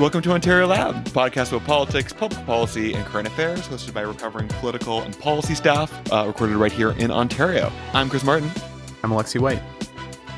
Welcome to Ontario Lab, podcast about politics, public policy, and current affairs, hosted by recovering political and policy staff, uh, recorded right here in Ontario. I'm Chris Martin. I'm Alexi White.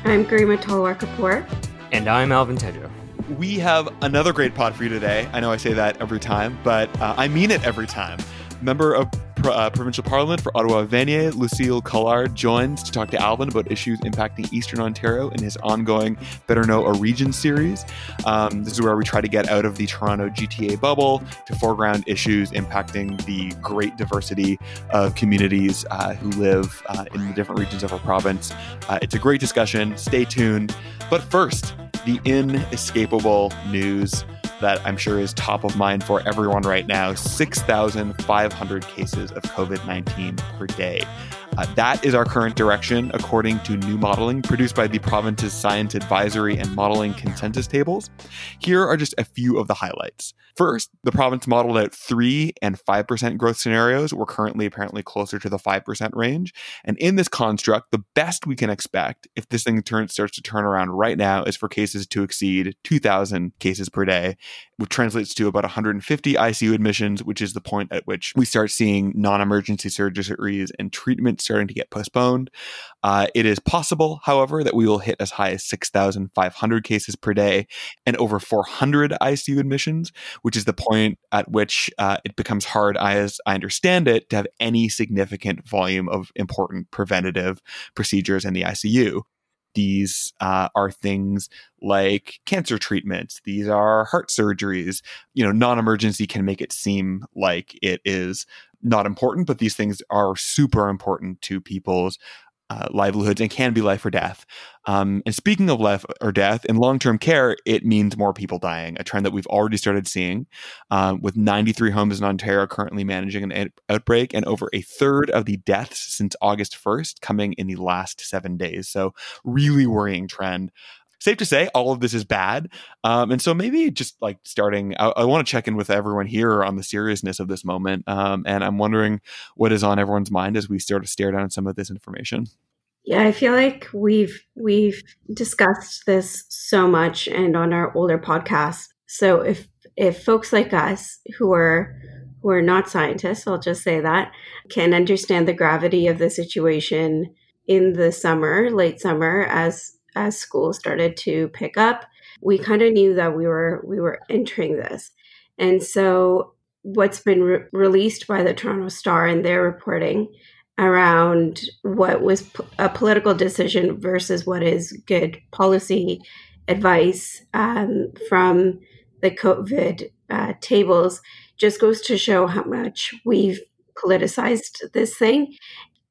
I'm Garima Talwar Kapoor. And I'm Alvin Tedjo. We have another great pod for you today. I know I say that every time, but uh, I mean it every time. Member of uh, Provincial Parliament for Ottawa Vanier, Lucille Collard, joins to talk to Alvin about issues impacting Eastern Ontario in his ongoing Better Know a Region series. Um, this is where we try to get out of the Toronto GTA bubble to foreground issues impacting the great diversity of communities uh, who live uh, in the different regions of our province. Uh, it's a great discussion. Stay tuned. But first, the inescapable news that I'm sure is top of mind for everyone right now 6,500 cases of COVID 19 per day. Uh, that is our current direction, according to new modeling produced by the province's Science Advisory and Modeling Consensus Tables. Here are just a few of the highlights. First, the province modeled out 3 and 5% growth scenarios. We're currently apparently closer to the 5% range. And in this construct, the best we can expect if this thing turns, starts to turn around right now is for cases to exceed 2,000 cases per day, which translates to about 150 ICU admissions, which is the point at which we start seeing non emergency surgeries and treatment starting to get postponed. Uh, it is possible, however, that we will hit as high as 6,500 cases per day and over 400 ICU admissions, which is the point at which uh, it becomes hard, as I understand it, to have any significant volume of important preventative procedures in the ICU. These uh, are things like cancer treatments. These are heart surgeries. You know, non emergency can make it seem like it is not important, but these things are super important to people's uh, livelihoods and can be life or death. Um, and speaking of life or death, in long term care, it means more people dying, a trend that we've already started seeing, um, with 93 homes in Ontario currently managing an outbreak and over a third of the deaths since August 1st coming in the last seven days. So, really worrying trend safe to say all of this is bad. Um, and so maybe just like starting, I, I want to check in with everyone here on the seriousness of this moment. Um, and I'm wondering what is on everyone's mind as we start to stare down some of this information. Yeah, I feel like we've we've discussed this so much and on our older podcasts. So if if folks like us who are who are not scientists, I'll just say that, can understand the gravity of the situation in the summer, late summer, as as school started to pick up, we kind of knew that we were we were entering this. And so what's been re- released by the Toronto Star in their reporting around what was p- a political decision versus what is good policy advice um, from the COVID uh, tables just goes to show how much we've politicized this thing.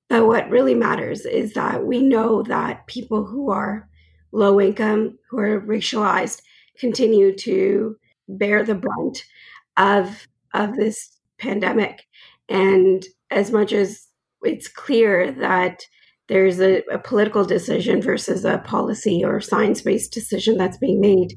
But what really matters is that we know that people who are low income, who are racialized, continue to bear the brunt of of this pandemic. And as much as it's clear that there's a, a political decision versus a policy or science based decision that's being made,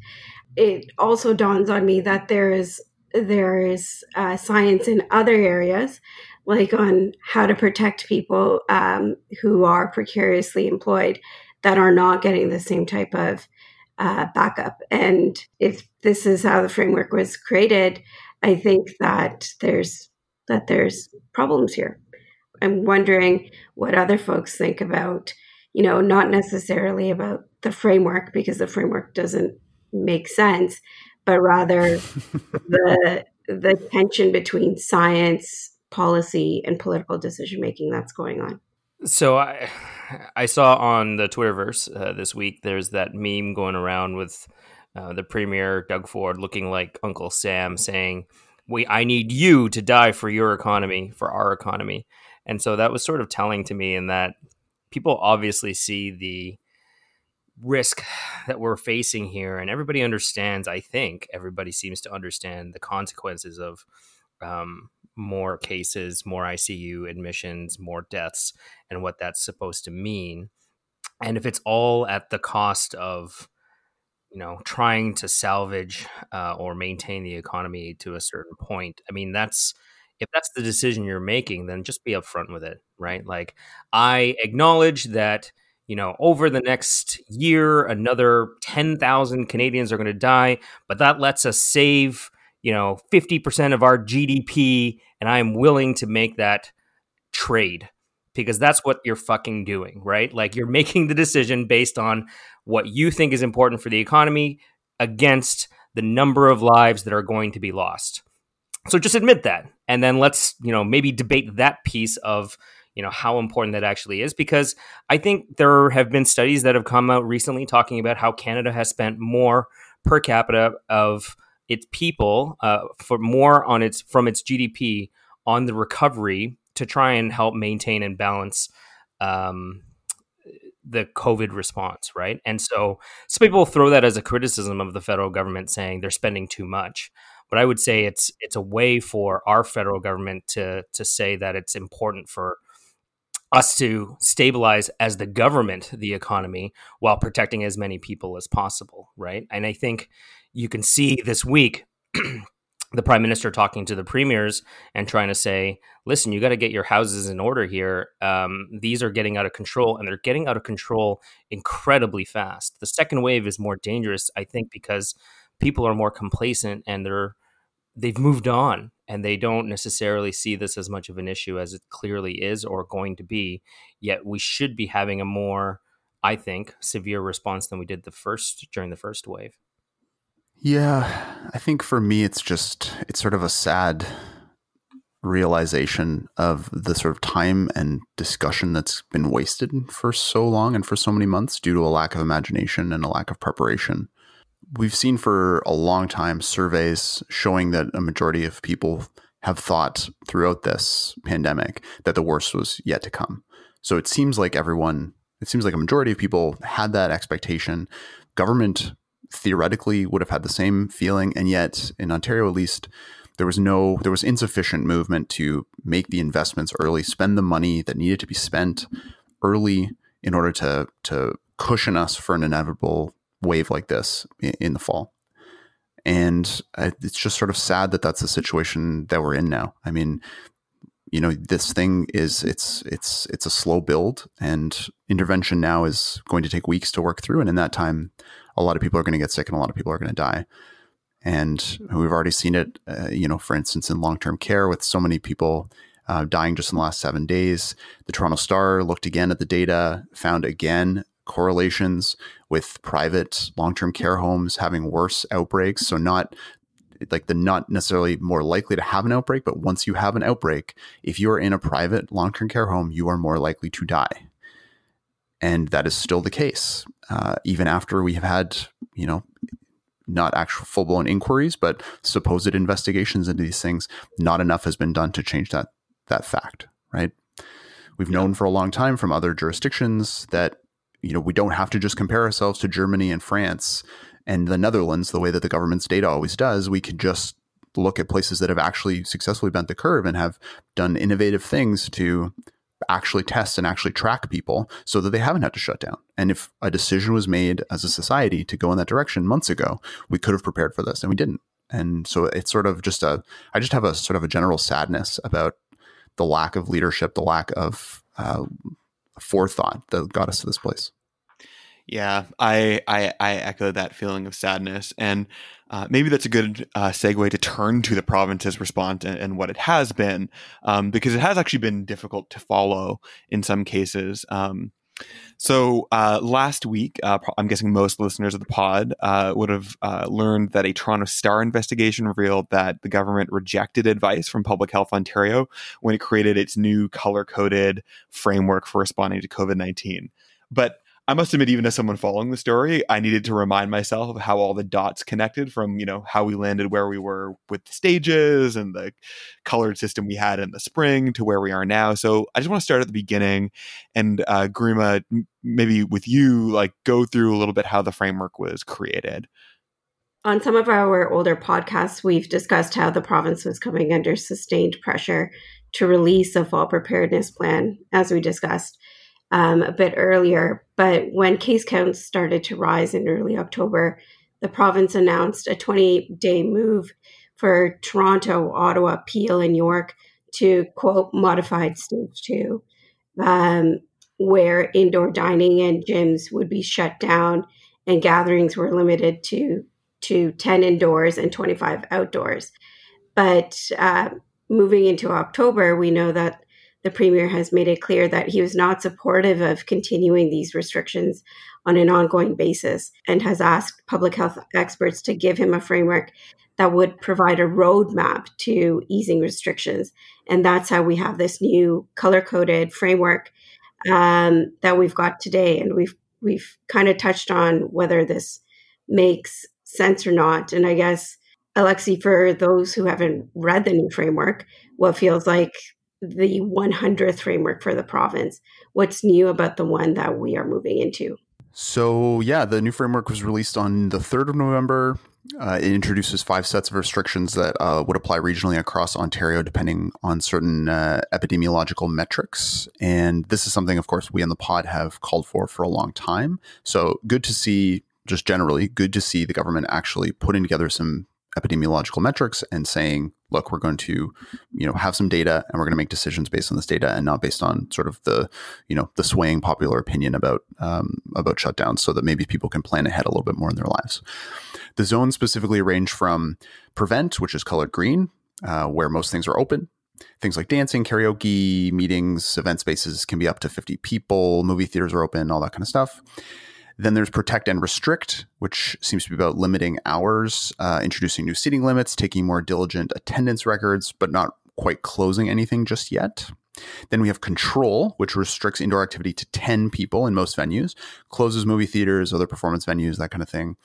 it also dawns on me that there is there is uh, science in other areas, like on how to protect people um, who are precariously employed that are not getting the same type of uh, backup. And if this is how the framework was created, I think that there's that there's problems here. I'm wondering what other folks think about, you know, not necessarily about the framework because the framework doesn't make sense, but rather the the tension between science, policy, and political decision making that's going on. So I I saw on the Twitterverse uh, this week there's that meme going around with uh, the premier Doug Ford looking like Uncle Sam saying, "We I need you to die for your economy, for our economy." And so that was sort of telling to me in that people obviously see the risk that we're facing here and everybody understands i think everybody seems to understand the consequences of um, more cases, more ICU admissions, more deaths, and what that's supposed to mean. And if it's all at the cost of, you know, trying to salvage uh, or maintain the economy to a certain point, I mean, that's if that's the decision you're making, then just be upfront with it, right? Like, I acknowledge that you know, over the next year, another 10,000 Canadians are going to die, but that lets us save, you know, 50% of our GDP. And I am willing to make that trade because that's what you're fucking doing, right? Like you're making the decision based on what you think is important for the economy against the number of lives that are going to be lost. So just admit that. And then let's, you know, maybe debate that piece of you know how important that actually is because i think there have been studies that have come out recently talking about how canada has spent more per capita of its people uh, for more on its from its gdp on the recovery to try and help maintain and balance um, the covid response right and so some people throw that as a criticism of the federal government saying they're spending too much but I would say it's it's a way for our federal government to to say that it's important for us to stabilize as the government the economy while protecting as many people as possible, right? And I think you can see this week the prime minister talking to the premiers and trying to say, listen, you got to get your houses in order here. Um, these are getting out of control, and they're getting out of control incredibly fast. The second wave is more dangerous, I think, because people are more complacent and they're they've moved on and they don't necessarily see this as much of an issue as it clearly is or going to be. Yet we should be having a more, I think, severe response than we did the first during the first wave. Yeah, I think for me, it's just it's sort of a sad realization of the sort of time and discussion that's been wasted for so long and for so many months due to a lack of imagination and a lack of preparation we've seen for a long time surveys showing that a majority of people have thought throughout this pandemic that the worst was yet to come. So it seems like everyone, it seems like a majority of people had that expectation. Government theoretically would have had the same feeling, and yet in Ontario, at least, there was no, there was insufficient movement to make the investments early, spend the money that needed to be spent early in order to to cushion us for an inevitable wave like this in the fall. And uh, it's just sort of sad that that's the situation that we're in now. I mean, you know, this thing is it's it's it's a slow build, and intervention now is going to take weeks to work through. And in that time, a lot of people are going to get sick, and a lot of people are going to die. And we've already seen it, uh, you know, for instance, in long term care with so many people uh, dying just in the last seven days. The Toronto Star looked again at the data, found again correlations with private long-term care homes having worse outbreaks so not like the not necessarily more likely to have an outbreak but once you have an outbreak if you are in a private long-term care home you are more likely to die and that is still the case uh, even after we have had you know not actual full-blown inquiries but supposed investigations into these things not enough has been done to change that that fact right we've known for a long time from other jurisdictions that you know, we don't have to just compare ourselves to Germany and France and the Netherlands the way that the government's data always does. We could just look at places that have actually successfully bent the curve and have done innovative things to actually test and actually track people so that they haven't had to shut down. And if a decision was made as a society to go in that direction months ago, we could have prepared for this and we didn't. And so it's sort of just a, I just have a sort of a general sadness about the lack of leadership, the lack of uh, forethought that got us to this place. Yeah, I I, I echo that feeling of sadness, and uh, maybe that's a good uh, segue to turn to the province's response and, and what it has been, um, because it has actually been difficult to follow in some cases. Um, so uh, last week, uh, I'm guessing most listeners of the pod uh, would have uh, learned that a Toronto Star investigation revealed that the government rejected advice from Public Health Ontario when it created its new color coded framework for responding to COVID 19. But I must admit, even as someone following the story, I needed to remind myself of how all the dots connected from, you know, how we landed where we were with the stages and the colored system we had in the spring to where we are now. So I just want to start at the beginning and uh, Garima, maybe with you, like go through a little bit how the framework was created. On some of our older podcasts, we've discussed how the province was coming under sustained pressure to release a fall preparedness plan, as we discussed um, a bit earlier. But when case counts started to rise in early October, the province announced a 20 day move for Toronto, Ottawa, Peel, and York to quote modified stage two. Um, where indoor dining and gyms would be shut down and gatherings were limited to to 10 indoors and 25 outdoors. But uh, moving into October, we know that the premier has made it clear that he was not supportive of continuing these restrictions on an ongoing basis and has asked public health experts to give him a framework that would provide a roadmap to easing restrictions. And that's how we have this new color coded framework um, that we've got today. And we've we've kind of touched on whether this makes sense or not. And I guess Alexi, for those who haven't read the new framework, what feels like the 100th framework for the province. What's new about the one that we are moving into? So, yeah, the new framework was released on the 3rd of November. Uh, it introduces five sets of restrictions that uh, would apply regionally across Ontario, depending on certain uh, epidemiological metrics. And this is something, of course, we in the pod have called for for a long time. So, good to see, just generally, good to see the government actually putting together some epidemiological metrics and saying, look, we're going to, you know, have some data and we're going to make decisions based on this data and not based on sort of the, you know, the swaying popular opinion about um, about shutdowns, so that maybe people can plan ahead a little bit more in their lives. The zones specifically range from prevent, which is colored green, uh, where most things are open. Things like dancing, karaoke, meetings, event spaces can be up to 50 people, movie theaters are open, all that kind of stuff. Then there's protect and restrict, which seems to be about limiting hours, uh, introducing new seating limits, taking more diligent attendance records, but not quite closing anything just yet. Then we have control, which restricts indoor activity to 10 people in most venues, closes movie theaters, other performance venues, that kind of thing.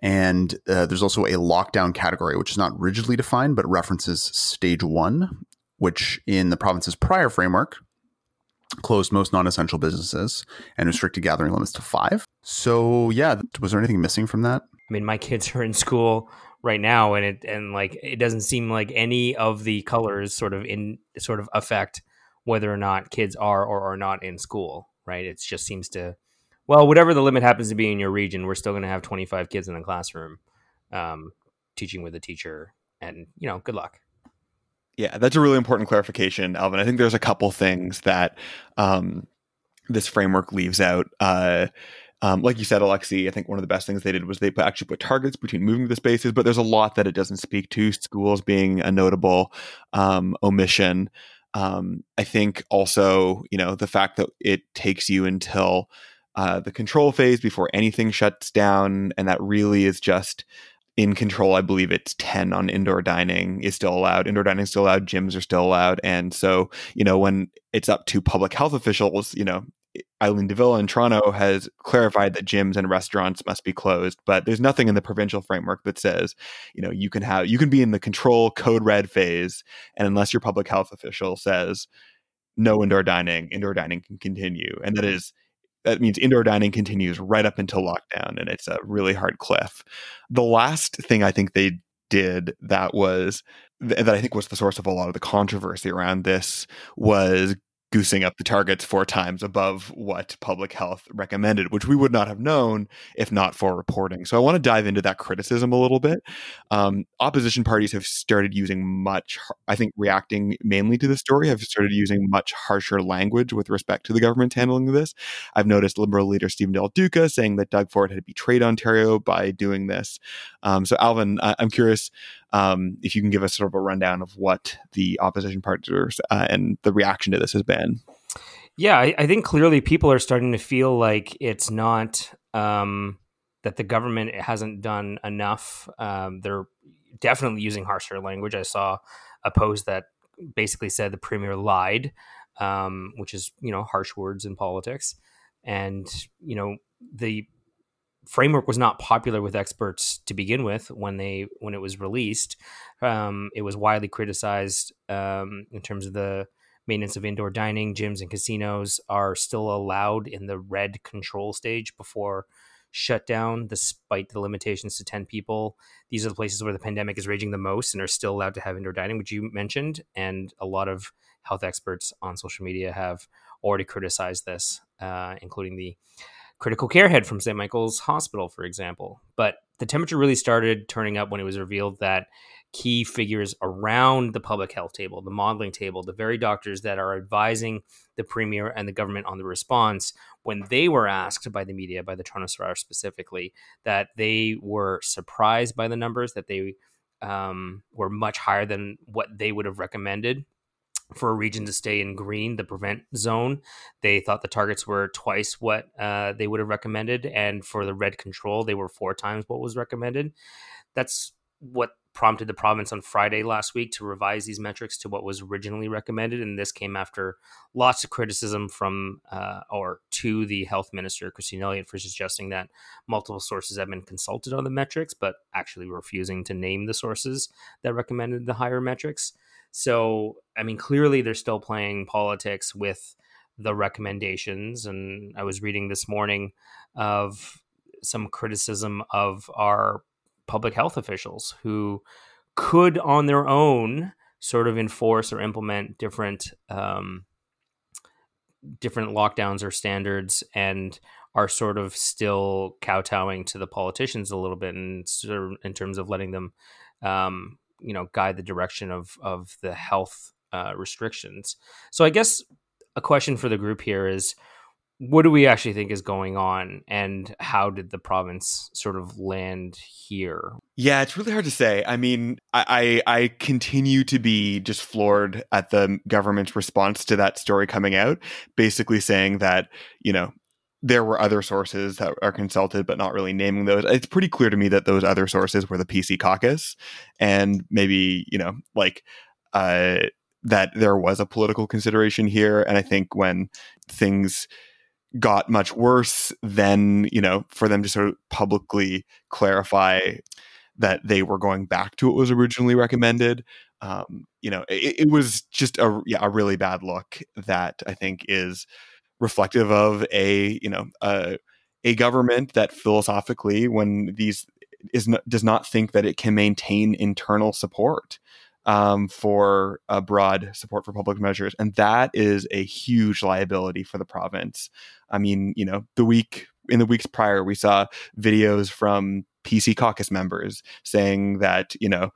And uh, there's also a lockdown category, which is not rigidly defined, but references stage one, which in the province's prior framework closed most non-essential businesses and restricted gathering limits to five. So yeah, was there anything missing from that? I mean, my kids are in school right now, and it and like it doesn't seem like any of the colors sort of in sort of affect whether or not kids are or are not in school. Right? It just seems to well, whatever the limit happens to be in your region, we're still going to have 25 kids in the classroom um, teaching with a teacher, and you know, good luck. Yeah, that's a really important clarification, Alvin. I think there's a couple things that um, this framework leaves out. Uh, um, like you said, Alexi, I think one of the best things they did was they actually put targets between moving the spaces, but there's a lot that it doesn't speak to. Schools being a notable um, omission. Um, I think also, you know, the fact that it takes you until uh, the control phase before anything shuts down, and that really is just in control. I believe it's 10 on indoor dining is still allowed. Indoor dining is still allowed. Gyms are still allowed. And so, you know, when it's up to public health officials, you know, Eileen de Villa in Toronto has clarified that gyms and restaurants must be closed, but there's nothing in the provincial framework that says, you know, you can have you can be in the control code red phase, and unless your public health official says no indoor dining, indoor dining can continue, and that is that means indoor dining continues right up until lockdown and it's a really hard cliff. The last thing i think they did that was that i think was the source of a lot of the controversy around this was goosing up the targets four times above what public health recommended, which we would not have known if not for reporting. So I want to dive into that criticism a little bit. Um, opposition parties have started using much, I think, reacting mainly to the story, have started using much harsher language with respect to the government handling this. I've noticed Liberal leader Stephen Del Duca saying that Doug Ford had betrayed Ontario by doing this. Um, so, Alvin, I- I'm curious um, if you can give us sort of a rundown of what the opposition parties uh, and the reaction to this has been. Yeah, I, I, think clearly people are starting to feel like it's not um, that the government hasn't done enough. Um, they're definitely using harsher language. I saw a post that basically said the premier lied, um, which is you know harsh words in politics, and you know the framework was not popular with experts to begin with when they when it was released. Um, it was widely criticized um, in terms of the maintenance of indoor dining. Gyms and casinos are still allowed in the red control stage before shutdown, despite the limitations to ten people. These are the places where the pandemic is raging the most and are still allowed to have indoor dining, which you mentioned, and a lot of health experts on social media have already criticized this, uh, including the critical care head from St. Michael's Hospital, for example. But the temperature really started turning up when it was revealed that key figures around the public health table, the modeling table, the very doctors that are advising the premier and the government on the response, when they were asked by the media, by the Toronto Star specifically, that they were surprised by the numbers, that they um, were much higher than what they would have recommended for a region to stay in green, the prevent zone. They thought the targets were twice what uh, they would have recommended, and for the red control, they were four times what was recommended. That's what prompted the province on Friday last week to revise these metrics to what was originally recommended. And this came after lots of criticism from uh, or to the health minister, Christine Elliott, for suggesting that multiple sources have been consulted on the metrics, but actually refusing to name the sources that recommended the higher metrics. So, I mean, clearly they're still playing politics with the recommendations. And I was reading this morning of some criticism of our public health officials who could, on their own, sort of enforce or implement different um, different lockdowns or standards and are sort of still kowtowing to the politicians a little bit in, in terms of letting them um, you know guide the direction of of the health uh, restrictions. So i guess a question for the group here is what do we actually think is going on and how did the province sort of land here? Yeah it's really hard to say. I mean i i, I continue to be just floored at the government's response to that story coming out basically saying that you know there were other sources that are consulted, but not really naming those. It's pretty clear to me that those other sources were the PC caucus, and maybe you know, like uh, that there was a political consideration here. And I think when things got much worse, then you know, for them to sort of publicly clarify that they were going back to what was originally recommended. Um, you know, it, it was just a yeah a really bad look that I think is reflective of a you know a, a government that philosophically when these is does not think that it can maintain internal support um, for a broad support for public measures, and that is a huge liability for the province. I mean, you know, the week in the weeks prior, we saw videos from PC caucus members saying that you know.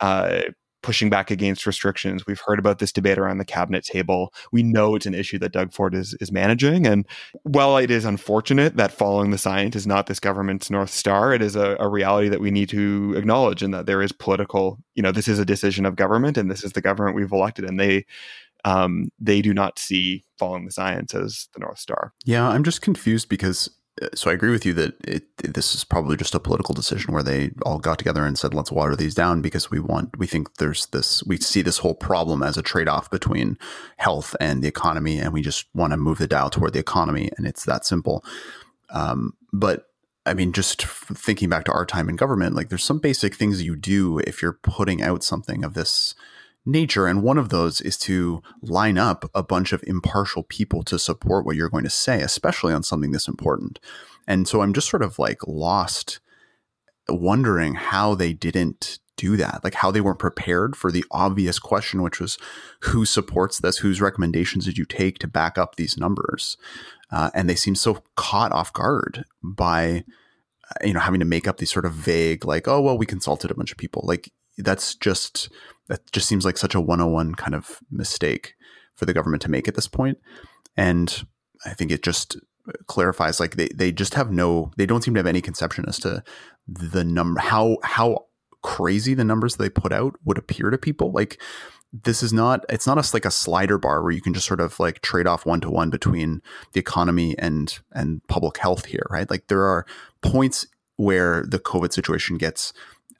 Uh, pushing back against restrictions. We've heard about this debate around the cabinet table. We know it's an issue that Doug Ford is is managing. And while it is unfortunate that following the science is not this government's north star, it is a, a reality that we need to acknowledge, and that there is political. You know, this is a decision of government, and this is the government we've elected, and they. Um, they do not see following the science as the North Star. Yeah, I'm just confused because so I agree with you that it, this is probably just a political decision where they all got together and said, "Let's water these down," because we want, we think there's this, we see this whole problem as a trade-off between health and the economy, and we just want to move the dial toward the economy, and it's that simple. Um, but I mean, just thinking back to our time in government, like there's some basic things you do if you're putting out something of this nature. And one of those is to line up a bunch of impartial people to support what you're going to say, especially on something this important. And so I'm just sort of like lost wondering how they didn't do that, like how they weren't prepared for the obvious question, which was who supports this? Whose recommendations did you take to back up these numbers? Uh, and they seem so caught off guard by you know having to make up these sort of vague like oh well we consulted a bunch of people like that's just that just seems like such a 101 kind of mistake for the government to make at this point. And i think it just clarifies like they, they just have no they don't seem to have any conception as to the number how how crazy the numbers they put out would appear to people. Like this is not it's not a like a slider bar where you can just sort of like trade off one to one between the economy and and public health here right? Like there are points where the covid situation gets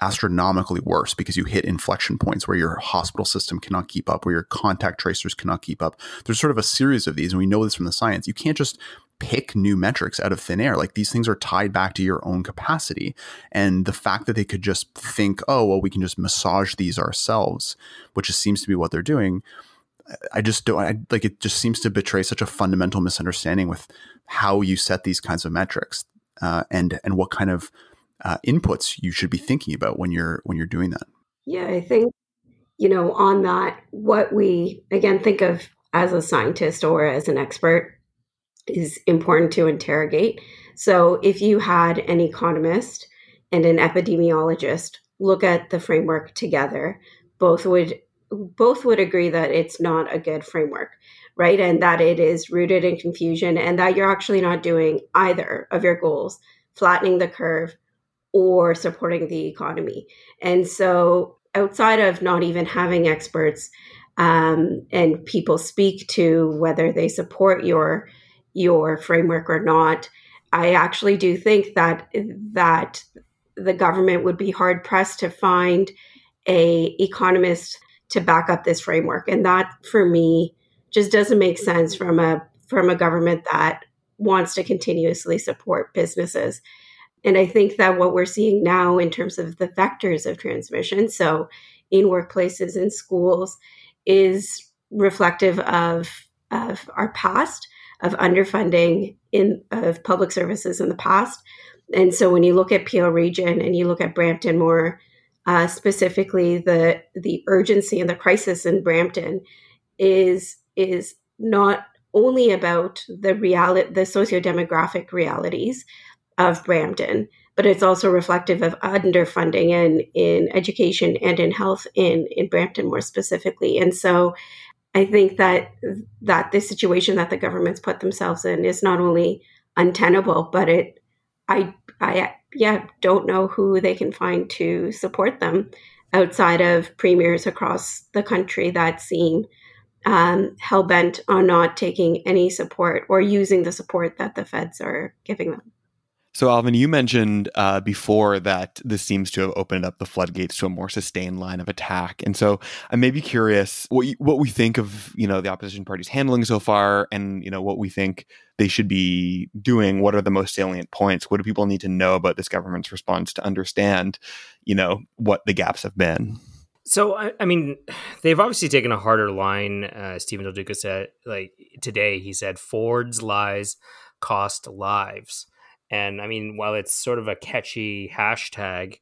astronomically worse because you hit inflection points where your hospital system cannot keep up, where your contact tracers cannot keep up. There's sort of a series of these, and we know this from the science. You can't just pick new metrics out of thin air. Like these things are tied back to your own capacity. And the fact that they could just think, oh, well, we can just massage these ourselves, which just seems to be what they're doing. I just don't I, like it just seems to betray such a fundamental misunderstanding with how you set these kinds of metrics uh, and and what kind of uh, inputs you should be thinking about when you're when you're doing that yeah i think you know on that what we again think of as a scientist or as an expert is important to interrogate so if you had an economist and an epidemiologist look at the framework together, both would both would agree that it's not a good framework, right? And that it is rooted in confusion and that you're actually not doing either of your goals, flattening the curve or supporting the economy. And so outside of not even having experts um, and people speak to whether they support your your framework or not, I actually do think that that the government would be hard pressed to find a economist to back up this framework, and that for me just doesn't make sense from a from a government that wants to continuously support businesses. And I think that what we're seeing now in terms of the vectors of transmission, so in workplaces and schools, is reflective of, of our past, of underfunding in of public services in the past. And so when you look at Peel Region and you look at Brampton more uh, specifically, the the urgency and the crisis in Brampton is is not only about the reality, the socio-demographic realities of Brampton, but it's also reflective of underfunding in in education and in health in in Brampton more specifically. And so I think that that this situation that the government's put themselves in is not only untenable, but it I I yeah don't know who they can find to support them outside of premiers across the country that seem um, hell bent on not taking any support or using the support that the feds are giving them. So, Alvin, you mentioned uh, before that this seems to have opened up the floodgates to a more sustained line of attack, and so I may be curious what you, what we think of you know the opposition parties handling so far, and you know what we think they should be doing. What are the most salient points? What do people need to know about this government's response to understand, you know, what the gaps have been? So, I, I mean, they've obviously taken a harder line. Uh, Stephen Del Duca said, like today, he said, Ford's lies cost lives. And I mean, while it's sort of a catchy hashtag,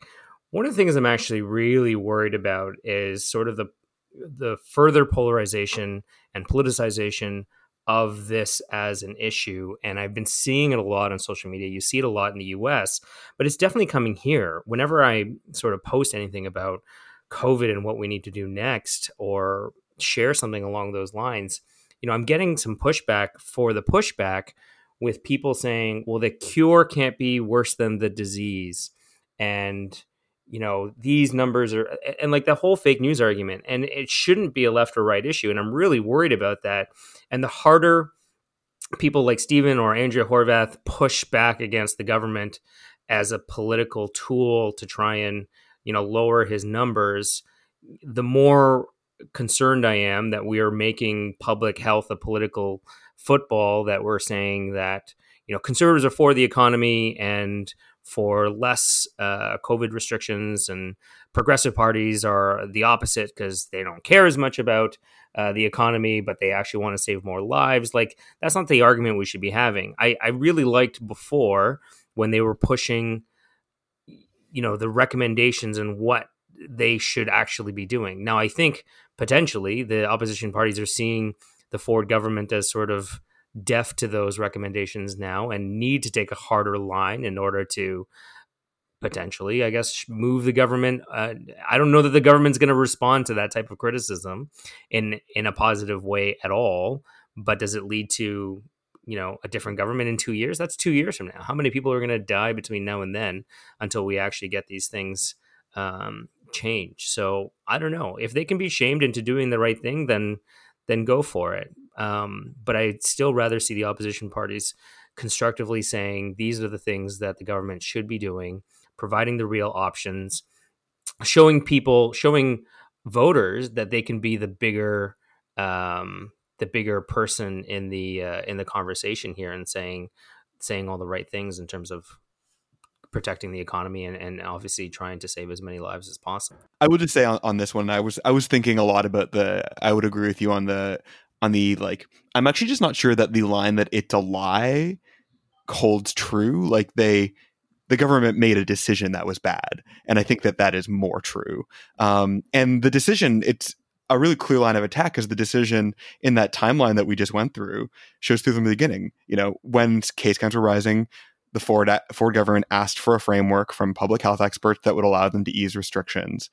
one of the things I'm actually really worried about is sort of the the further polarization and politicization of this as an issue. And I've been seeing it a lot on social media. You see it a lot in the US, but it's definitely coming here. Whenever I sort of post anything about COVID and what we need to do next or share something along those lines, you know, I'm getting some pushback for the pushback with people saying, well, the cure can't be worse than the disease. And, you know, these numbers are, and like the whole fake news argument, and it shouldn't be a left or right issue. And I'm really worried about that. And the harder people like Stephen or Andrea Horwath push back against the government as a political tool to try and, you know, lower his numbers, the more concerned I am that we are making public health a political football that we're saying that you know conservatives are for the economy and for less uh, COVID restrictions, and progressive parties are the opposite because they don't care as much about uh, the economy, but they actually want to save more lives. Like that's not the argument we should be having. I, I really liked before when they were pushing, you know, the recommendations and what they should actually be doing. Now, I think potentially the opposition parties are seeing the Ford government as sort of deaf to those recommendations now and need to take a harder line in order to potentially, I guess, move the government. Uh, I don't know that the government's going to respond to that type of criticism in in a positive way at all. But does it lead to you know a different government in two years? That's two years from now. How many people are going to die between now and then until we actually get these things um, change? So I don't know if they can be shamed into doing the right thing. Then then go for it. Um, but I'd still rather see the opposition parties constructively saying these are the things that the government should be doing, providing the real options, showing people, showing voters that they can be the bigger, um, the bigger person in the uh, in the conversation here, and saying saying all the right things in terms of protecting the economy and, and obviously trying to save as many lives as possible. I would just say on, on this one, I was I was thinking a lot about the. I would agree with you on the on the like. I'm actually just not sure that the line that it's a lie holds true. Like they the government made a decision that was bad, and I think that that is more true. Um, and the decision it's a really clear line of attack because the decision in that timeline that we just went through shows through from the beginning. You know, when case counts were rising, the Ford Ford government asked for a framework from public health experts that would allow them to ease restrictions.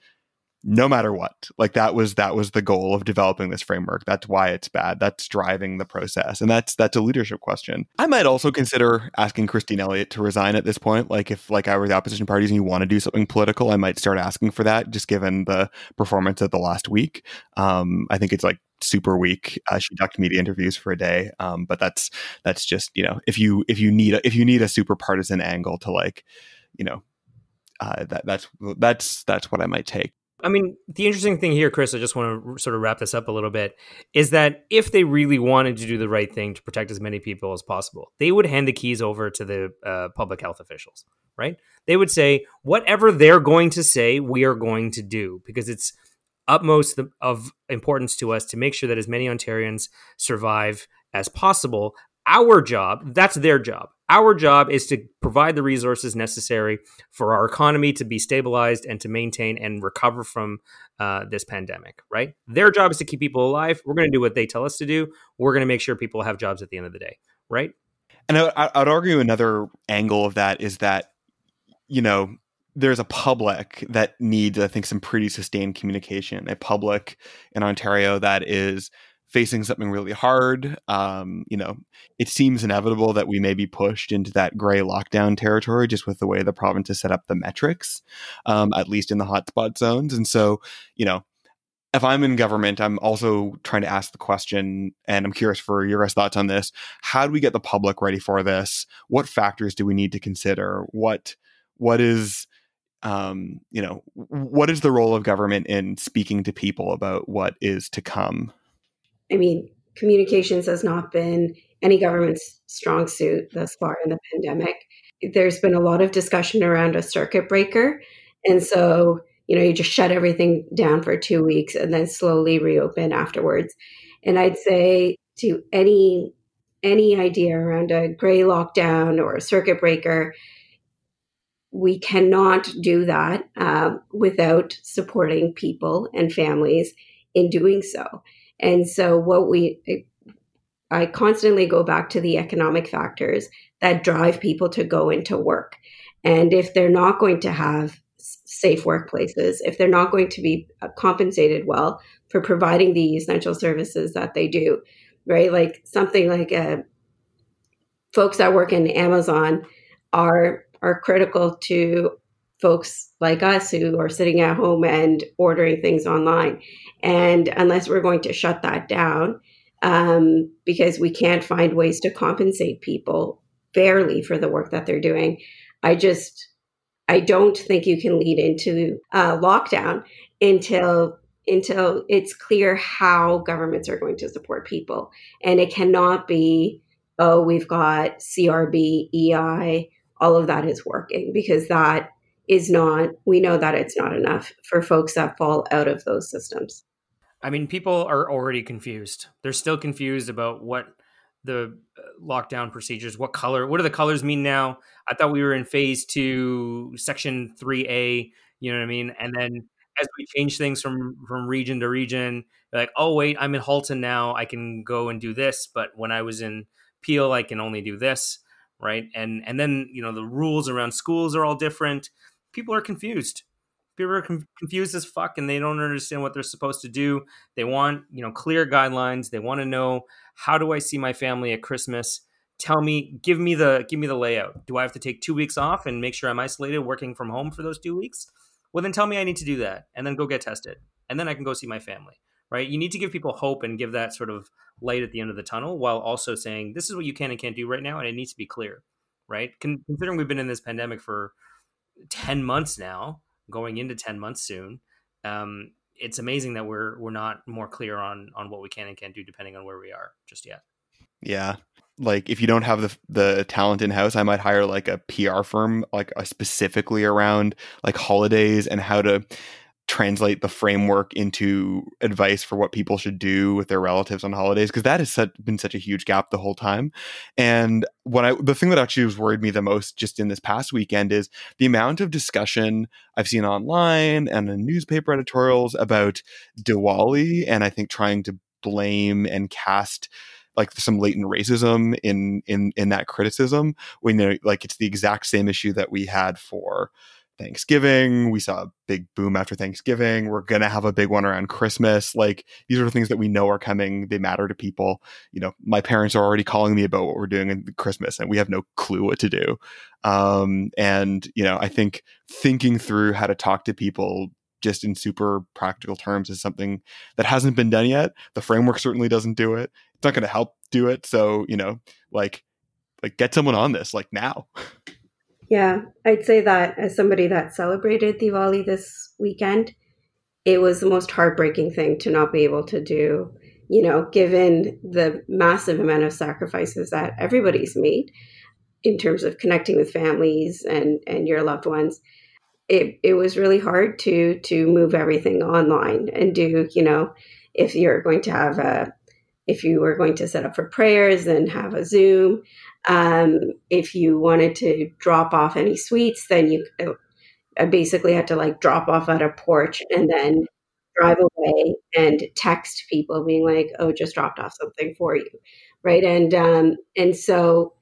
No matter what. Like that was that was the goal of developing this framework. That's why it's bad. That's driving the process. And that's that's a leadership question. I might also consider asking christine elliott to resign at this point. Like if like i were the opposition parties and you want to do something political i might start asking for that just given the performance of the last week. Um, i think it's like super weak uh, she ducked media interviews for a day um, but that's that's just you know if you if you need a, if you need a super partisan angle to like you know uh, that that's that's that's what I might take. I mean, the interesting thing here, Chris, I just want to sort of wrap this up a little bit, is that if they really wanted to do the right thing to protect as many people as possible, they would hand the keys over to the uh, public health officials, right? They would say, whatever they're going to say, we are going to do because it's utmost of importance to us to make sure that as many Ontarians survive as possible. Our job, that's their job. Our job is to provide the resources necessary for our economy to be stabilized and to maintain and recover from uh, this pandemic, right? Their job is to keep people alive. We're going to do what they tell us to do. We're going to make sure people have jobs at the end of the day, right? And I, I'd argue another angle of that is that, you know, there's a public that needs, I think, some pretty sustained communication. A public in Ontario that is facing something really hard. Um, you know, it seems inevitable that we may be pushed into that gray lockdown territory just with the way the province has set up the metrics, um, at least in the hotspot zones. And so, you know, if I'm in government, I'm also trying to ask the question, and I'm curious for your guys' thoughts on this. How do we get the public ready for this? What factors do we need to consider? What what is um, you know, what is the role of government in speaking to people about what is to come? I mean, communications has not been any government's strong suit thus far in the pandemic. There's been a lot of discussion around a circuit breaker. And so, you know, you just shut everything down for two weeks and then slowly reopen afterwards. And I'd say to any any idea around a gray lockdown or a circuit breaker, we cannot do that uh, without supporting people and families in doing so. And so, what we, I constantly go back to the economic factors that drive people to go into work. And if they're not going to have safe workplaces, if they're not going to be uh, compensated well for providing the essential services that they do, right? Like something like uh, folks that work in Amazon are are critical to folks like us who are sitting at home and ordering things online. And unless we're going to shut that down, um, because we can't find ways to compensate people fairly for the work that they're doing, I just I don't think you can lead into uh, lockdown until until it's clear how governments are going to support people, and it cannot be oh we've got CRB, EI, all of that is working because that is not, we know that it's not enough for folks that fall out of those systems. I mean, people are already confused. They're still confused about what the uh, lockdown procedures, what color, what do the colors mean now? I thought we were in phase two, section 3A, you know what I mean? And then as we change things from from region to region, like, oh wait, I'm in Halton now, I can go and do this, but when I was in Peel, I can only do this, right? And and then you know the rules around schools are all different people are confused. People are com- confused as fuck, and they don't understand what they're supposed to do. They want, you know, clear guidelines. They want to know how do I see my family at Christmas. Tell me, give me the give me the layout. Do I have to take two weeks off and make sure I'm isolated, working from home for those two weeks? Well, then tell me I need to do that, and then go get tested, and then I can go see my family. Right? You need to give people hope and give that sort of light at the end of the tunnel, while also saying this is what you can and can't do right now, and it needs to be clear. Right? Con- considering we've been in this pandemic for 10 months now, going into 10 months soon. Um, it's amazing that we're we're not more clear on on what we can and can't do depending on where we are just yet. Yeah. Like if you don't have the the talent in house, I might hire like a PR firm like specifically around like holidays and how to translate the framework into advice for what people should do with their relatives on holidays because that has such, been such a huge gap the whole time and what i the thing that actually was worried me the most just in this past weekend is the amount of discussion i've seen online and in newspaper editorials about diwali and i think trying to blame and cast like some latent racism in in in that criticism. We know like it's the exact same issue that we had for Thanksgiving. We saw a big boom after Thanksgiving. We're going to have a big one around Christmas. Like these are things that we know are coming. They matter to people. You know, my parents are already calling me about what we're doing in Christmas and we have no clue what to do. Um, and, you know, I think thinking through how to talk to people just in super practical terms is something that hasn't been done yet. The framework certainly doesn't do it. It's not going to help do it. So, you know, like, like get someone on this like now. Yeah, I'd say that as somebody that celebrated Diwali this weekend, it was the most heartbreaking thing to not be able to do, you know, given the massive amount of sacrifices that everybody's made in terms of connecting with families and and your loved ones. It it was really hard to to move everything online and do, you know, if you're going to have a if you were going to set up for prayers and have a Zoom, um, if you wanted to drop off any sweets, then you I basically had to like drop off at a porch and then drive away and text people being like, "Oh, just dropped off something for you," right? And um, and so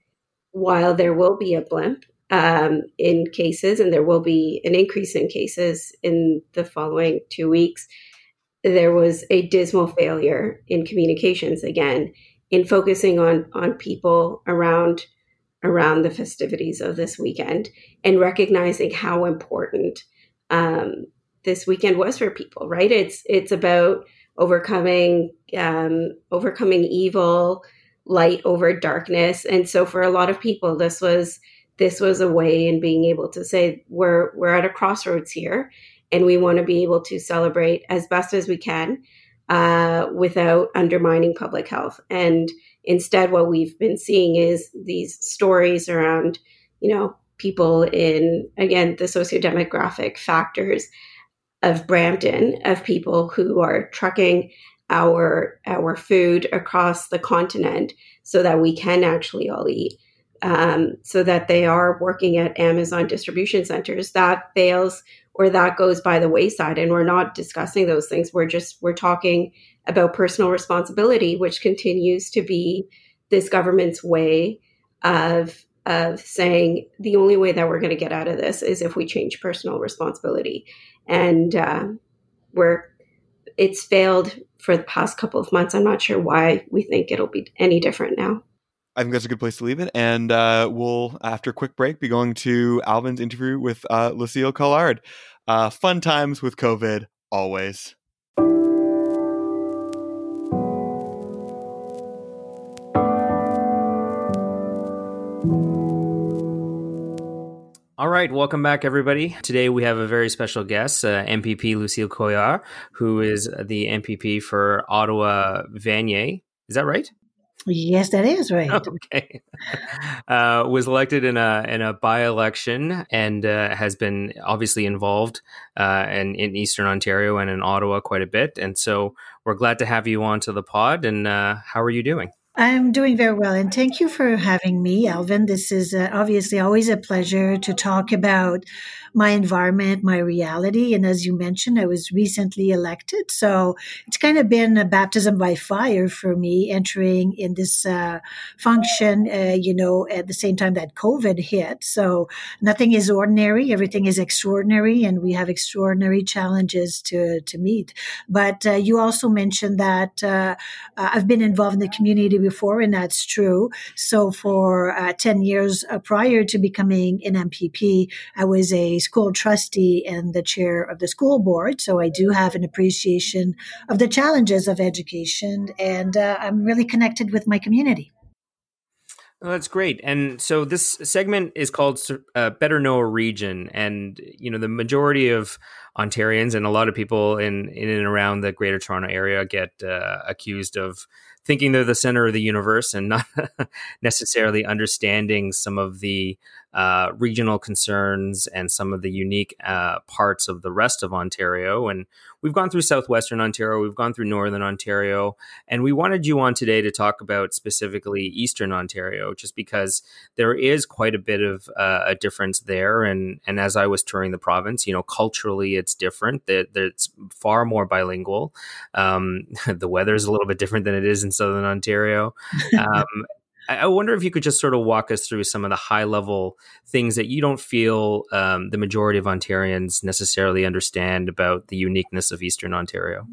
while there will be a blimp um, in cases, and there will be an increase in cases in the following two weeks, there was a dismal failure in communications again in focusing on on people around around the festivities of this weekend and recognizing how important um, this weekend was for people. Right? It's it's about overcoming um, overcoming evil, light over darkness, and so for a lot of people, this was this was a way in being able to say we're we're at a crossroads here, and we want to be able to celebrate as best as we can uh, without undermining public health. And instead, what we've been seeing is these stories around, you know, people in, again, the sociodemographic factors of Brampton, of people who are trucking our our food across the continent so that we can actually all eat. Um, so that they are working at Amazon distribution centers. That fails or that goes by the wayside. And we're not discussing those things. We're just we're talking about personal responsibility which continues to be this government's way of of saying the only way that we're going to get out of this is if we change personal responsibility. And uh, we're it's failed for the past couple of months. I'm not sure why we think it'll be any different now I think that's a good place to leave it. And uh, we'll, after a quick break, be going to Alvin's interview with uh, Lucille Collard. Uh, fun times with COVID, always. All right, welcome back, everybody. Today we have a very special guest, uh, MPP Lucille Collard, who is the MPP for Ottawa Vanier. Is that right? Yes, that is right. Okay, uh, was elected in a in a by election and uh, has been obviously involved uh, in in Eastern Ontario and in Ottawa quite a bit, and so we're glad to have you on to the pod. And uh, how are you doing? I'm doing very well, and thank you for having me, Alvin. This is uh, obviously always a pleasure to talk about my environment, my reality. And as you mentioned, I was recently elected. So it's kind of been a baptism by fire for me entering in this uh, function, uh, you know, at the same time that COVID hit. So nothing is ordinary, everything is extraordinary, and we have extraordinary challenges to, to meet. But uh, you also mentioned that uh, uh, I've been involved in the community before, and that's true. So for uh, 10 years prior to becoming an MPP, I was a school trustee and the chair of the school board. So I do have an appreciation of the challenges of education, and uh, I'm really connected with my community. Well, that's great. And so this segment is called uh, "Better Know a Region," and you know the majority of Ontarians and a lot of people in in and around the Greater Toronto area get uh, accused of thinking they're the center of the universe and not necessarily understanding some of the uh, regional concerns and some of the unique uh, parts of the rest of Ontario. And we've gone through southwestern Ontario, we've gone through northern Ontario, and we wanted you on today to talk about specifically eastern Ontario, just because there is quite a bit of uh, a difference there. And and as I was touring the province, you know, culturally it's different. That it's far more bilingual. Um, the weather is a little bit different than it is in southern Ontario. Um, I wonder if you could just sort of walk us through some of the high level things that you don't feel um, the majority of Ontarians necessarily understand about the uniqueness of Eastern Ontario.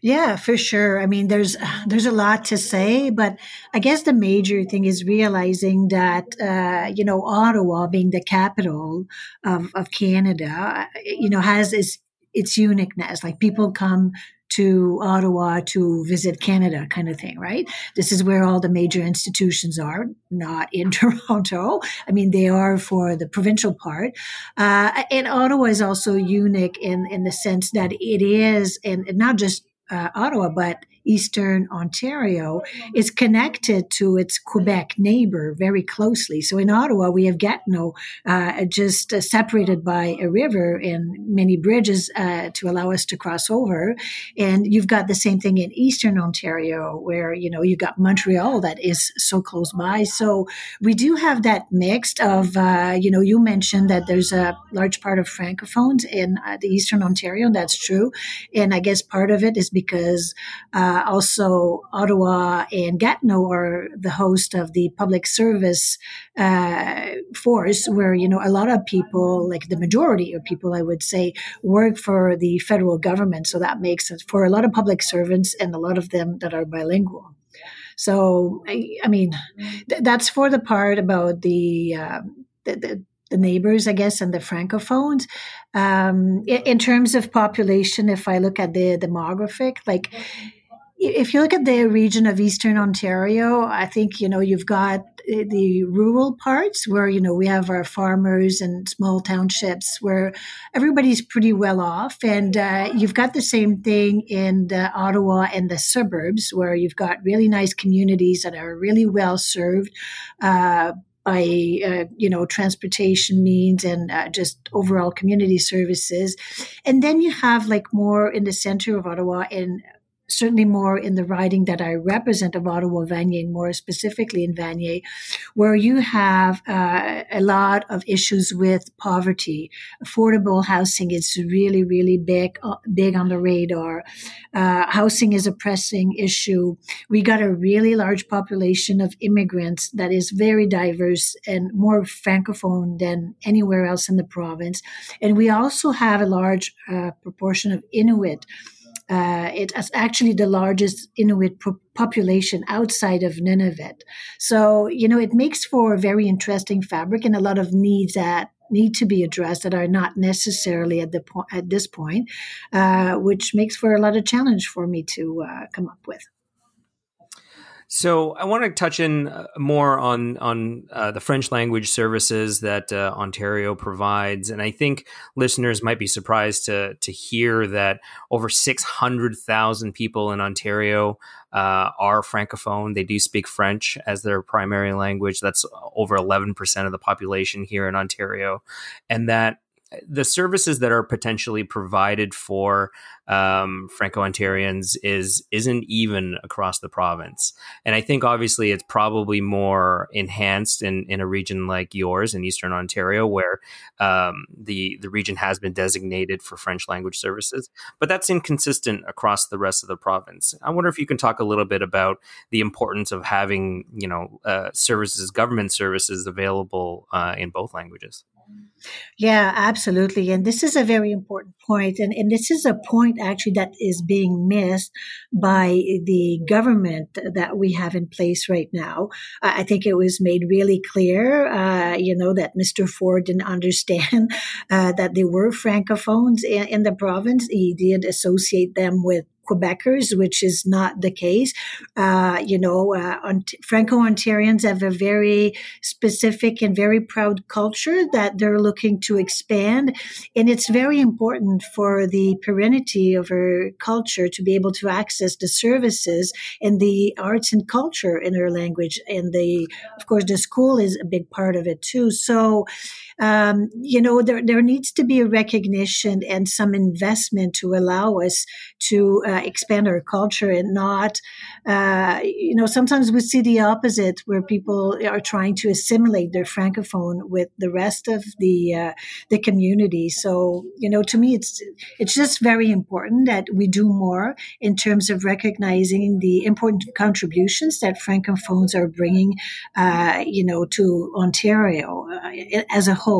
Yeah, for sure. I mean, there's there's a lot to say, but I guess the major thing is realizing that uh, you know Ottawa, being the capital of, of Canada, you know has its its uniqueness. Like people come to Ottawa to visit Canada kind of thing, right? This is where all the major institutions are, not in Toronto. I mean, they are for the provincial part. Uh, and Ottawa is also unique in, in the sense that it is, and not just uh, Ottawa, but Eastern Ontario is connected to its Quebec neighbor very closely. So in Ottawa, we have Gatineau uh, just uh, separated by a river and many bridges uh, to allow us to cross over. And you've got the same thing in Eastern Ontario, where you know you've got Montreal that is so close by. So we do have that mixed of uh, you know you mentioned that there's a large part of francophones in uh, the Eastern Ontario, and that's true. And I guess part of it is because uh, uh, also, Ottawa and Gatineau are the host of the public service uh, force, where you know a lot of people, like the majority of people, I would say, work for the federal government. So that makes sense for a lot of public servants and a lot of them that are bilingual. So, I, I mean, th- that's for the part about the, uh, the, the the neighbors, I guess, and the francophones. Um, in, in, terms of population, if I look at the demographic, like if you look at the region of Eastern Ontario, I think, you know, you've got the rural parts where, you know, we have our farmers and small townships where everybody's pretty well off. And uh, you've got the same thing in Ottawa and the suburbs where you've got really nice communities that are really well served. Uh, by uh, you know transportation means and uh, just overall community services and then you have like more in the center of ottawa and certainly more in the riding that I represent of Ottawa Vanier, more specifically in Vanier, where you have uh, a lot of issues with poverty. Affordable housing is really, really big, uh, big on the radar. Uh, housing is a pressing issue. We got a really large population of immigrants that is very diverse and more francophone than anywhere else in the province. And we also have a large uh, proportion of Inuit uh, it is actually the largest Inuit po- population outside of Nunavut. So, you know, it makes for a very interesting fabric and a lot of needs that need to be addressed that are not necessarily at the po- at this point, uh, which makes for a lot of challenge for me to uh, come up with. So I want to touch in uh, more on on uh, the French language services that uh, Ontario provides, and I think listeners might be surprised to to hear that over six hundred thousand people in Ontario uh, are francophone. They do speak French as their primary language. That's over eleven percent of the population here in Ontario, and that the services that are potentially provided for um, Franco-Ontarians is isn't even across the province, and I think obviously it's probably more enhanced in, in a region like yours in Eastern Ontario, where um, the the region has been designated for French language services, but that's inconsistent across the rest of the province. I wonder if you can talk a little bit about the importance of having you know uh, services, government services available uh, in both languages. Yeah, absolutely. And this is a very important point. And, and this is a point actually that is being missed by the government that we have in place right now. I think it was made really clear, uh, you know, that Mr. Ford didn't understand uh, that there were francophones in, in, the province. He did associate them with Quebecers, which is not the case. Uh, you know, uh, Franco Ontarians have a very specific and very proud culture that they're looking to expand. And it's very important for the perennity of our culture to be able to access the services and the arts and culture in our language. And the, of course, the school is a big part of it too. So, um, you know, there, there needs to be a recognition and some investment to allow us to uh, expand our culture and not, uh, you know, sometimes we see the opposite where people are trying to assimilate their francophone with the rest of the uh, the community. So, you know, to me, it's it's just very important that we do more in terms of recognizing the important contributions that francophones are bringing, uh, you know, to Ontario uh, as a whole.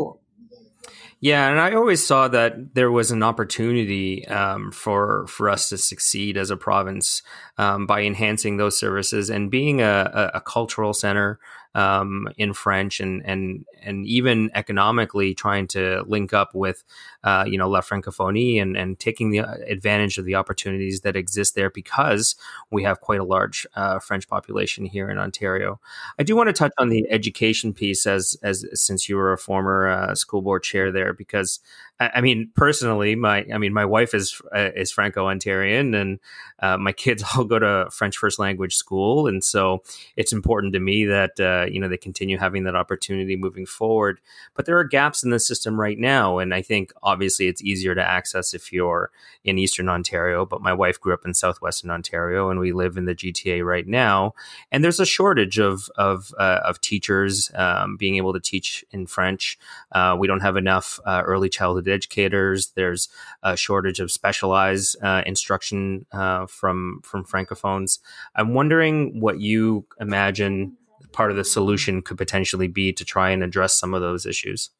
Yeah, and I always saw that there was an opportunity um, for for us to succeed as a province um, by enhancing those services and being a, a, a cultural center um, in French and and and even economically trying to link up with uh, you know La Francophonie and and taking the uh, advantage of the opportunities that exist there because we have quite a large uh, French population here in Ontario. I do want to touch on the education piece as as since you were a former uh, school board chair there because I mean, personally, my I mean, my wife is uh, is Franco Ontarian, and uh, my kids all go to French first language school, and so it's important to me that uh, you know they continue having that opportunity moving forward. But there are gaps in the system right now, and I think obviously it's easier to access if you're in Eastern Ontario. But my wife grew up in Southwestern Ontario, and we live in the GTA right now, and there's a shortage of of uh, of teachers um, being able to teach in French. Uh, we don't have enough uh, early childhood educators. There's a shortage of specialized uh, instruction uh, from from francophones. I'm wondering what you imagine part of the solution could potentially be to try and address some of those issues.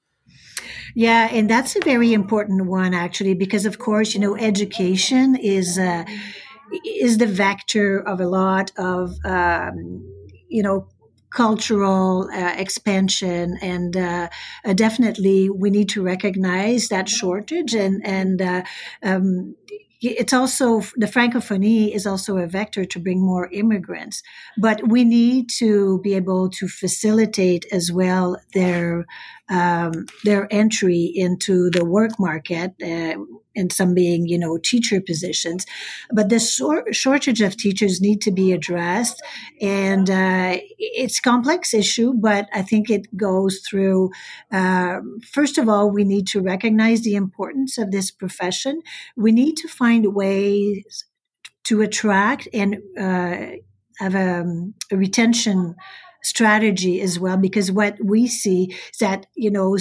Yeah, and that's a very important one actually, because of course, you know, education is uh, is the vector of a lot of um, you know cultural uh, expansion and uh, uh, definitely we need to recognize that shortage and and uh, um, it's also the francophonie is also a vector to bring more immigrants but we need to be able to facilitate as well their um, their entry into the work market uh, and some being, you know, teacher positions. But the sor- shortage of teachers need to be addressed, and uh, it's a complex issue. But I think it goes through. Uh, first of all, we need to recognize the importance of this profession. We need to find ways to attract and uh, have a, a retention strategy as well because what we see is that you know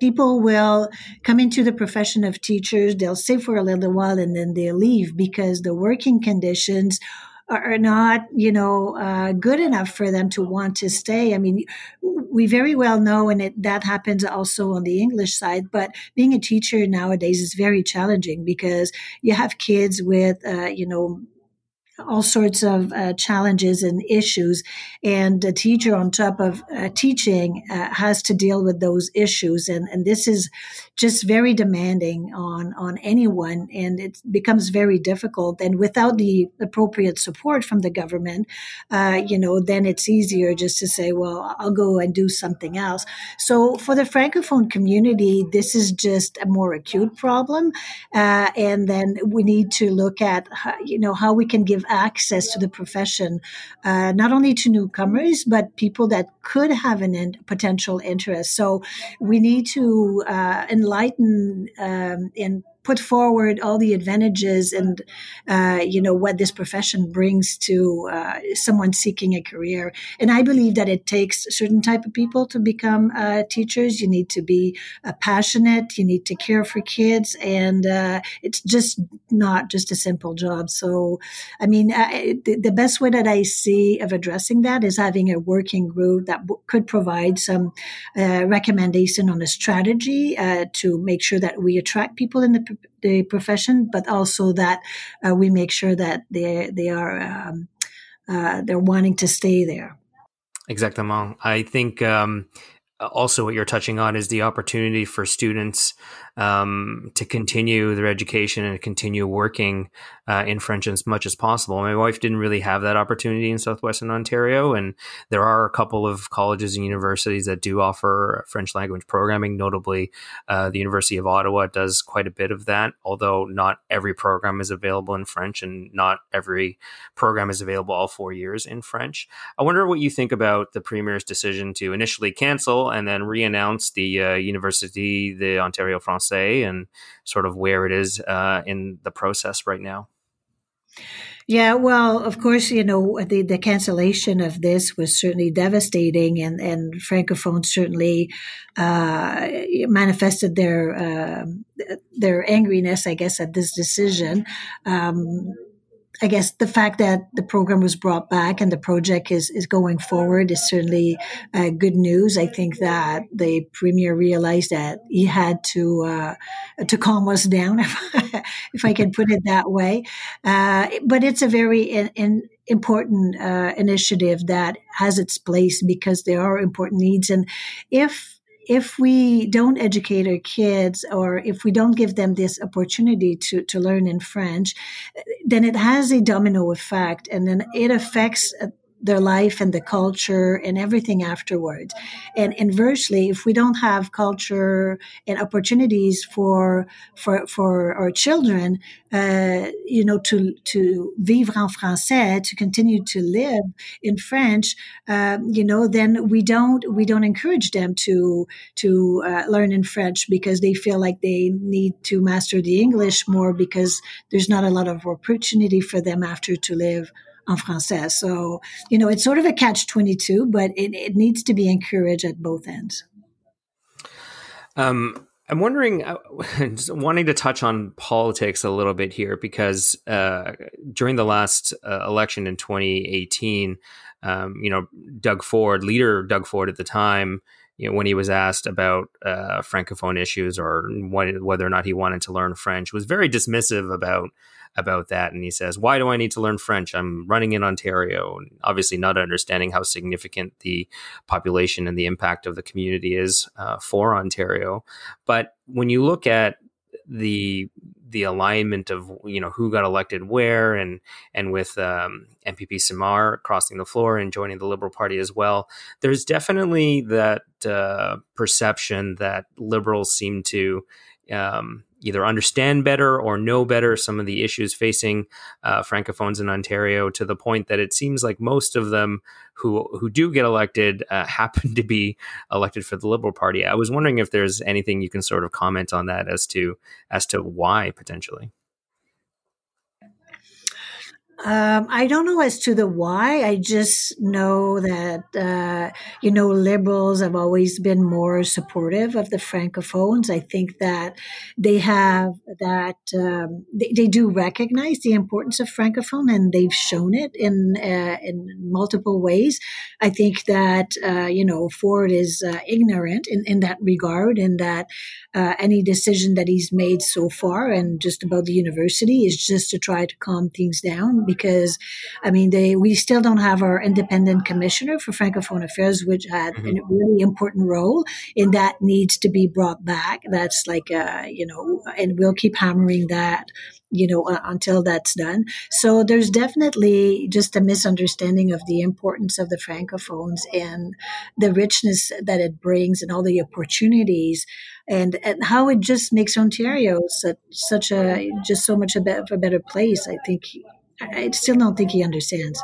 people will come into the profession of teachers, they'll stay for a little while and then they'll leave because the working conditions are not, you know, uh, good enough for them to want to stay. I mean, we very well know, and it, that happens also on the English side, but being a teacher nowadays is very challenging because you have kids with, uh, you know, all sorts of uh, challenges and issues. And the teacher, on top of uh, teaching, uh, has to deal with those issues. And, and this is just very demanding on, on anyone. And it becomes very difficult. And without the appropriate support from the government, uh, you know, then it's easier just to say, well, I'll go and do something else. So for the Francophone community, this is just a more acute problem. Uh, and then we need to look at, you know, how we can give access to the profession, uh, not only to newcomers, but people that could have an in- potential interest. So we need to uh, enlighten um, and put forward all the advantages and uh, you know what this profession brings to uh, someone seeking a career. And i believe that it takes certain type of people to become uh, teachers. You need to be uh, passionate. You need to care for kids. And uh, it's just not just a simple job. So i mean uh, the, the, best way that i see of addressing that is having a working group that w- could provide some recommendation on a strategy to make sure that we attract people in the the profession, but also that uh, we make sure that they they are um, uh, they're wanting to stay there. Exactement. I think um, also what you're touching on is the opportunity for students um, to continue their education and continue working uh, in French as much as possible. My wife didn't really have that opportunity in southwestern Ontario, and there are a couple of colleges and universities that do offer French language programming. Notably, uh, the University of Ottawa does quite a bit of that, although not every program is available in French, and not every program is available all four years in French. I wonder what you think about the Premier's decision to initially cancel and then re-announce the uh, University, the Ontario Francais, and sort of where it is uh, in the process right now. Yeah, well, of course, you know, the, the cancellation of this was certainly devastating, and, and Francophones certainly uh, manifested their uh, their angriness, I guess, at this decision. Um, I guess the fact that the program was brought back and the project is, is going forward is certainly uh, good news. I think that the premier realized that he had to uh, to calm us down, if if I can put it that way. Uh, but it's a very in, in important uh, initiative that has its place because there are important needs, and if if we don't educate our kids or if we don't give them this opportunity to, to learn in French, then it has a domino effect and then it affects uh, their life and the culture and everything afterwards. And inversely, if we don't have culture and opportunities for for for our children, uh, you know, to to vivre en français, to continue to live in French, uh, you know, then we don't we don't encourage them to to uh, learn in French because they feel like they need to master the English more because there's not a lot of opportunity for them after to live en français. So, you know, it's sort of a catch 22, but it, it needs to be encouraged at both ends. Um, I'm wondering, uh, wanting to touch on politics a little bit here because uh, during the last uh, election in 2018, um, you know, Doug Ford, leader Doug Ford at the time, you know, when he was asked about uh, francophone issues or what, whether or not he wanted to learn French, was very dismissive about about that. And he says, Why do I need to learn French? I'm running in Ontario. And obviously, not understanding how significant the population and the impact of the community is uh, for Ontario. But when you look at the the alignment of you know who got elected where and and with um, MPP Simard crossing the floor and joining the Liberal Party as well, there's definitely that uh, perception that Liberals seem to um, either understand better or know better some of the issues facing uh, francophones in Ontario to the point that it seems like most of them who who do get elected uh, happen to be elected for the Liberal Party. I was wondering if there's anything you can sort of comment on that as to as to why potentially. Um, I don't know as to the why. I just know that, uh, you know, liberals have always been more supportive of the francophones. I think that they have that, um, they, they, do recognize the importance of francophone and they've shown it in, uh, in multiple ways. I think that, uh, you know, Ford is uh, ignorant in, in that regard and that uh, any decision that he's made so far and just about the university is just to try to calm things down because, I mean, they we still don't have our independent commissioner for Francophone affairs, which had mm-hmm. a really important role, and that needs to be brought back. That's like, uh, you know, and we'll keep hammering that you know, uh, until that's done. So there's definitely just a misunderstanding of the importance of the francophones and the richness that it brings and all the opportunities and, and how it just makes Ontario such, such a, just so much a, be- a better place. I think, I still don't think he understands.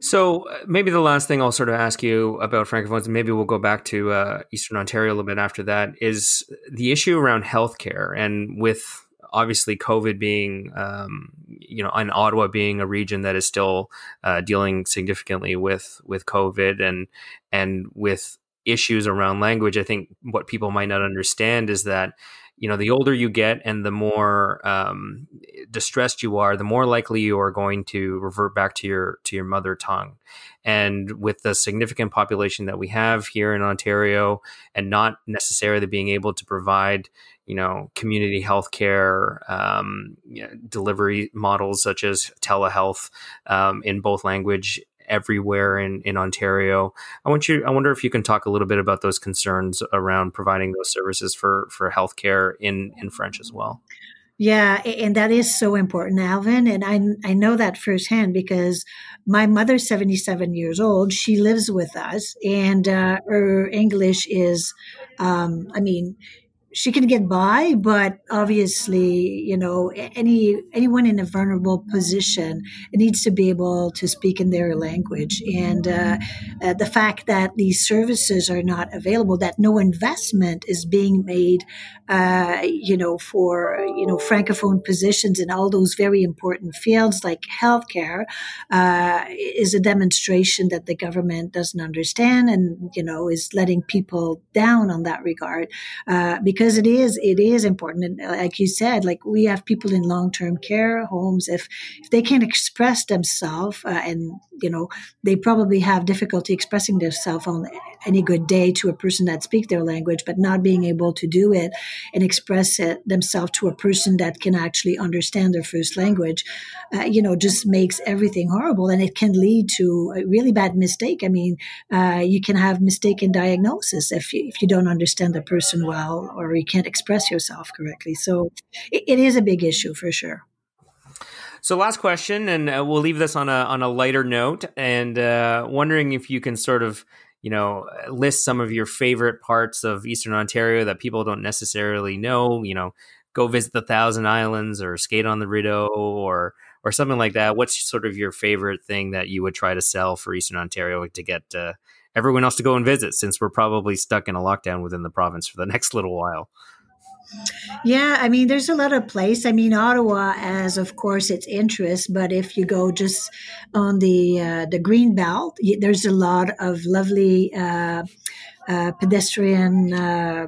So uh, maybe the last thing I'll sort of ask you about francophones, and maybe we'll go back to uh, Eastern Ontario a little bit after that, is the issue around healthcare and with obviously COVID being, um, you know, and Ottawa being a region that is still uh, dealing significantly with with COVID and and with issues around language. I think what people might not understand is that you know the older you get and the more um, distressed you are the more likely you are going to revert back to your to your mother tongue. And with the significant population that we have here in ontario and not necessarily being able to provide you know community healthcare um, you know, delivery models such as telehealth um, in both language everywhere in, in Ontario. I want you. I wonder if you can talk a little bit about those concerns around providing those services for for healthcare in in French as well. Yeah, and that is so important, Alvin. And I I know that firsthand because my mother's seventy seven years old. She lives with us, and uh, her English is, um, I mean, she can get by, but obviously, you know, any anyone in a vulnerable position needs to be able to speak in their language. And uh, uh, the fact that these services are not available, that no investment is being made, uh, you know, for you know francophone positions in all those very important fields like healthcare, uh, is a demonstration that the government doesn't understand, and you know, is letting people down on that regard uh, because because it is it is important. And uh, like you said like we have people in long-term care homes if if they can't express themselves uh, and you know they probably have difficulty expressing themselves on any good day to a person that speaks their language but not being able to do it and express it themselves to a person that can actually understand their first language uh, you know just makes everything horrible. And it can lead to a really bad mistake. I mean uh, you can have mistaken diagnosis if you, if you don't understand the person well or you can't express yourself correctly. So it, it is a big issue for sure. So, last question, and uh, we'll leave this on a on a lighter note, and uh, wondering if you can sort of you know list some of your favorite parts of Eastern Ontario that people don't necessarily know. You know, go visit the Thousand Islands or skate on the Rideau or or something like that. What's sort of your favorite thing that you would try to sell for Eastern Ontario to get uh, everyone else to go and visit since we're probably stuck in a lockdown within the province for the next little while. Yeah, I mean, there's a lot of place. I mean, Ottawa as, of course, its interest, but if you go just on the uh, the green belt, there's a lot of lovely uh, uh, pedestrian uh,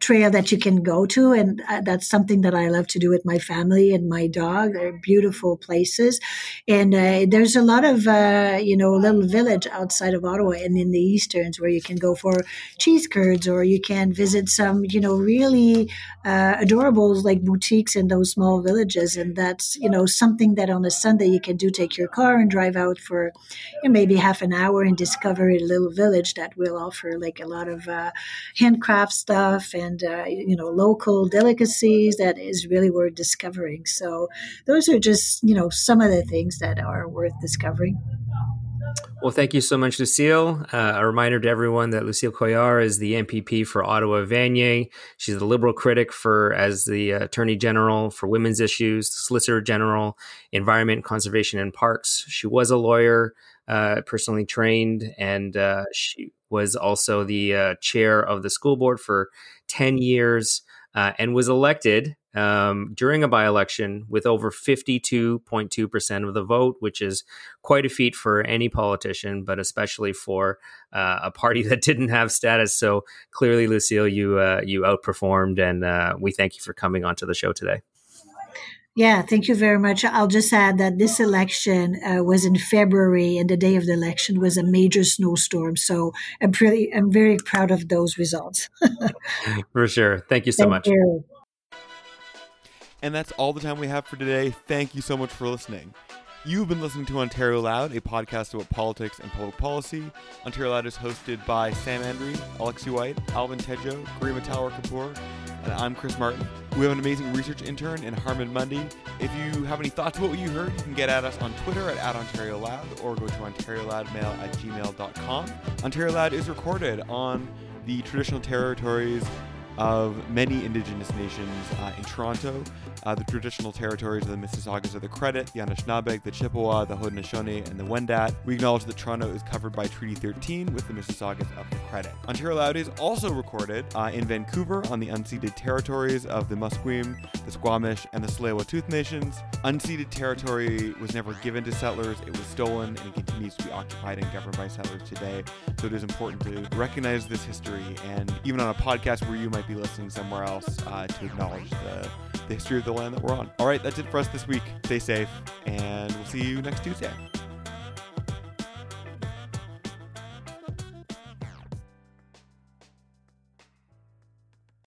trail that you can go to and uh, that's something that i love to do with my family and my dog. They're beautiful places. And uh, there's a lot of uh, you know little village outside of ottawa and in the easterns where you can go for cheese curds or you can visit some you know really uh, adorables like boutiques in those small villages. And that's you know something that on a sunday you can do take your car and drive out for you know, maybe half an hour and discover a little village that will offer like a lot of uh, handcraft stuff and and uh, you know local delicacies that is really worth discovering. So those are just you know some of the things that are worth discovering. Well, thank you so much, Lucille. Uh, a reminder to everyone that Lucille Collard is the MPP for Ottawa Vanier. She's the Liberal critic for as the Attorney General for Women's Issues, Solicitor General, Environment, Conservation, and Parks. She was a lawyer, uh, personally trained, and uh, she was also the uh, chair of the school board for 10 years uh, and was elected um, during a by election with over 52.2% of the vote, which is quite a feat for any politician, but especially for uh, a party that didn't have status. So clearly, Lucille, you, uh, you outperformed, and uh, we thank you for coming onto the show today. Yeah, thank you very much. I'll just add that this election uh, was in February, and the day of the election was a major snowstorm. So I'm pretty, I'm very proud of those results. for sure. Thank you so thank much. You. And that's all the time we have for today. Thank you so much for listening. You've been listening to Ontario Loud, a podcast about politics and public policy. Ontario Loud is hosted by Sam Andrew, Alexi White, Alvin Tedjo, Garima Talwar Kapoor, and I'm Chris Martin. We have an amazing research intern in Harmon Mundy. If you have any thoughts about what you heard, you can get at us on Twitter at, at Ontario Loud or go to OntarioLoudMail at gmail.com. Ontario Loud is recorded on the traditional territories of many Indigenous nations uh, in Toronto. Uh, the traditional territories of the Mississaugas of the Credit, the Anishinaabe, the Chippewa, the Haudenosaunee, and the Wendat. We acknowledge that Toronto is covered by Treaty 13 with the Mississaugas of the Credit. Ontario Loud is also recorded uh, in Vancouver on the unceded territories of the Musqueam, the Squamish, and the Tsleil-Waututh nations. Unceded territory was never given to settlers, it was stolen, and continues to be occupied and governed by settlers today. So it is important to recognize this history, and even on a podcast where you might be listening somewhere else, uh, to acknowledge the, the history of the land that we're on. All right, that's it for us this week. Stay safe, and we'll see you next Tuesday.